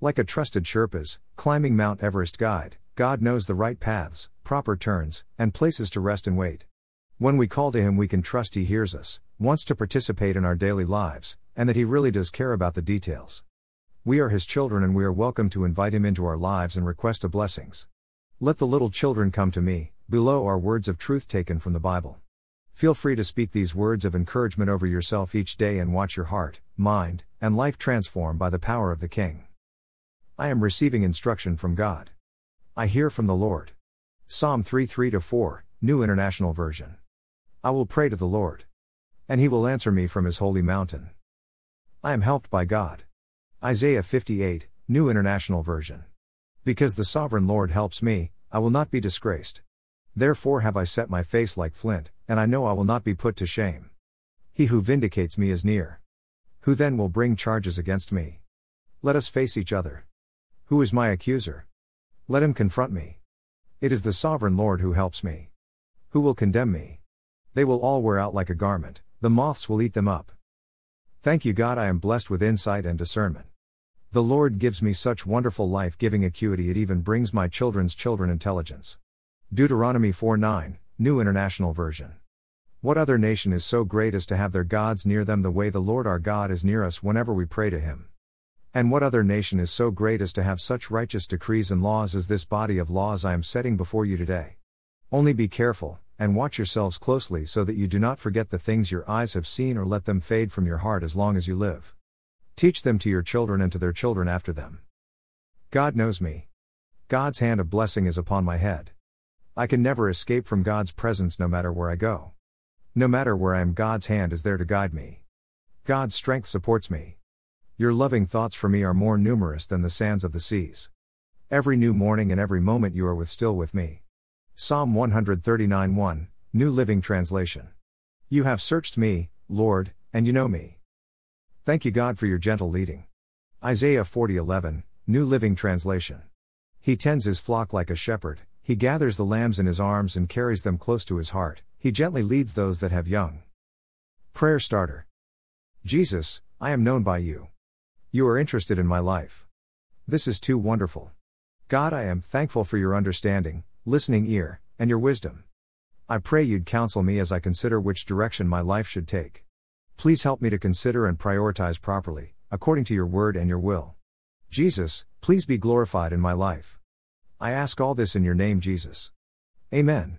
Like a trusted Sherpas, climbing Mount Everest guide, God knows the right paths, proper turns, and places to rest and wait. When we call to Him, we can trust He hears us, wants to participate in our daily lives, and that He really does care about the details. We are His children and we are welcome to invite Him into our lives and request a blessings. Let the little children come to me, below are words of truth taken from the Bible. Feel free to speak these words of encouragement over yourself each day and watch your heart, mind, and life transform by the power of the King. I am receiving instruction from God. I hear from the Lord. Psalm 3 3 4, New International Version. I will pray to the Lord. And he will answer me from his holy mountain. I am helped by God. Isaiah 58, New International Version. Because the sovereign Lord helps me, I will not be disgraced. Therefore have I set my face like flint, and I know I will not be put to shame. He who vindicates me is near. Who then will bring charges against me? Let us face each other. Who is my accuser? Let him confront me. It is the sovereign Lord who helps me. Who will condemn me? They will all wear out like a garment, the moths will eat them up. Thank you, God, I am blessed with insight and discernment. The Lord gives me such wonderful life giving acuity, it even brings my children's children intelligence. Deuteronomy 4 9, New International Version. What other nation is so great as to have their gods near them the way the Lord our God is near us whenever we pray to Him? And what other nation is so great as to have such righteous decrees and laws as this body of laws I am setting before you today? Only be careful, and watch yourselves closely so that you do not forget the things your eyes have seen or let them fade from your heart as long as you live. Teach them to your children and to their children after them. God knows me. God's hand of blessing is upon my head. I can never escape from God's presence no matter where I go. No matter where I am, God's hand is there to guide me. God's strength supports me. Your loving thoughts for me are more numerous than the sands of the seas. Every new morning and every moment you are with still with me. Psalm 139 1, New Living Translation. You have searched me, Lord, and you know me. Thank you, God, for your gentle leading. Isaiah 40 11, New Living Translation. He tends his flock like a shepherd, he gathers the lambs in his arms and carries them close to his heart, he gently leads those that have young. Prayer Starter. Jesus, I am known by you. You are interested in my life. This is too wonderful. God, I am thankful for your understanding, listening ear, and your wisdom. I pray you'd counsel me as I consider which direction my life should take. Please help me to consider and prioritize properly, according to your word and your will. Jesus, please be glorified in my life. I ask all this in your name, Jesus. Amen.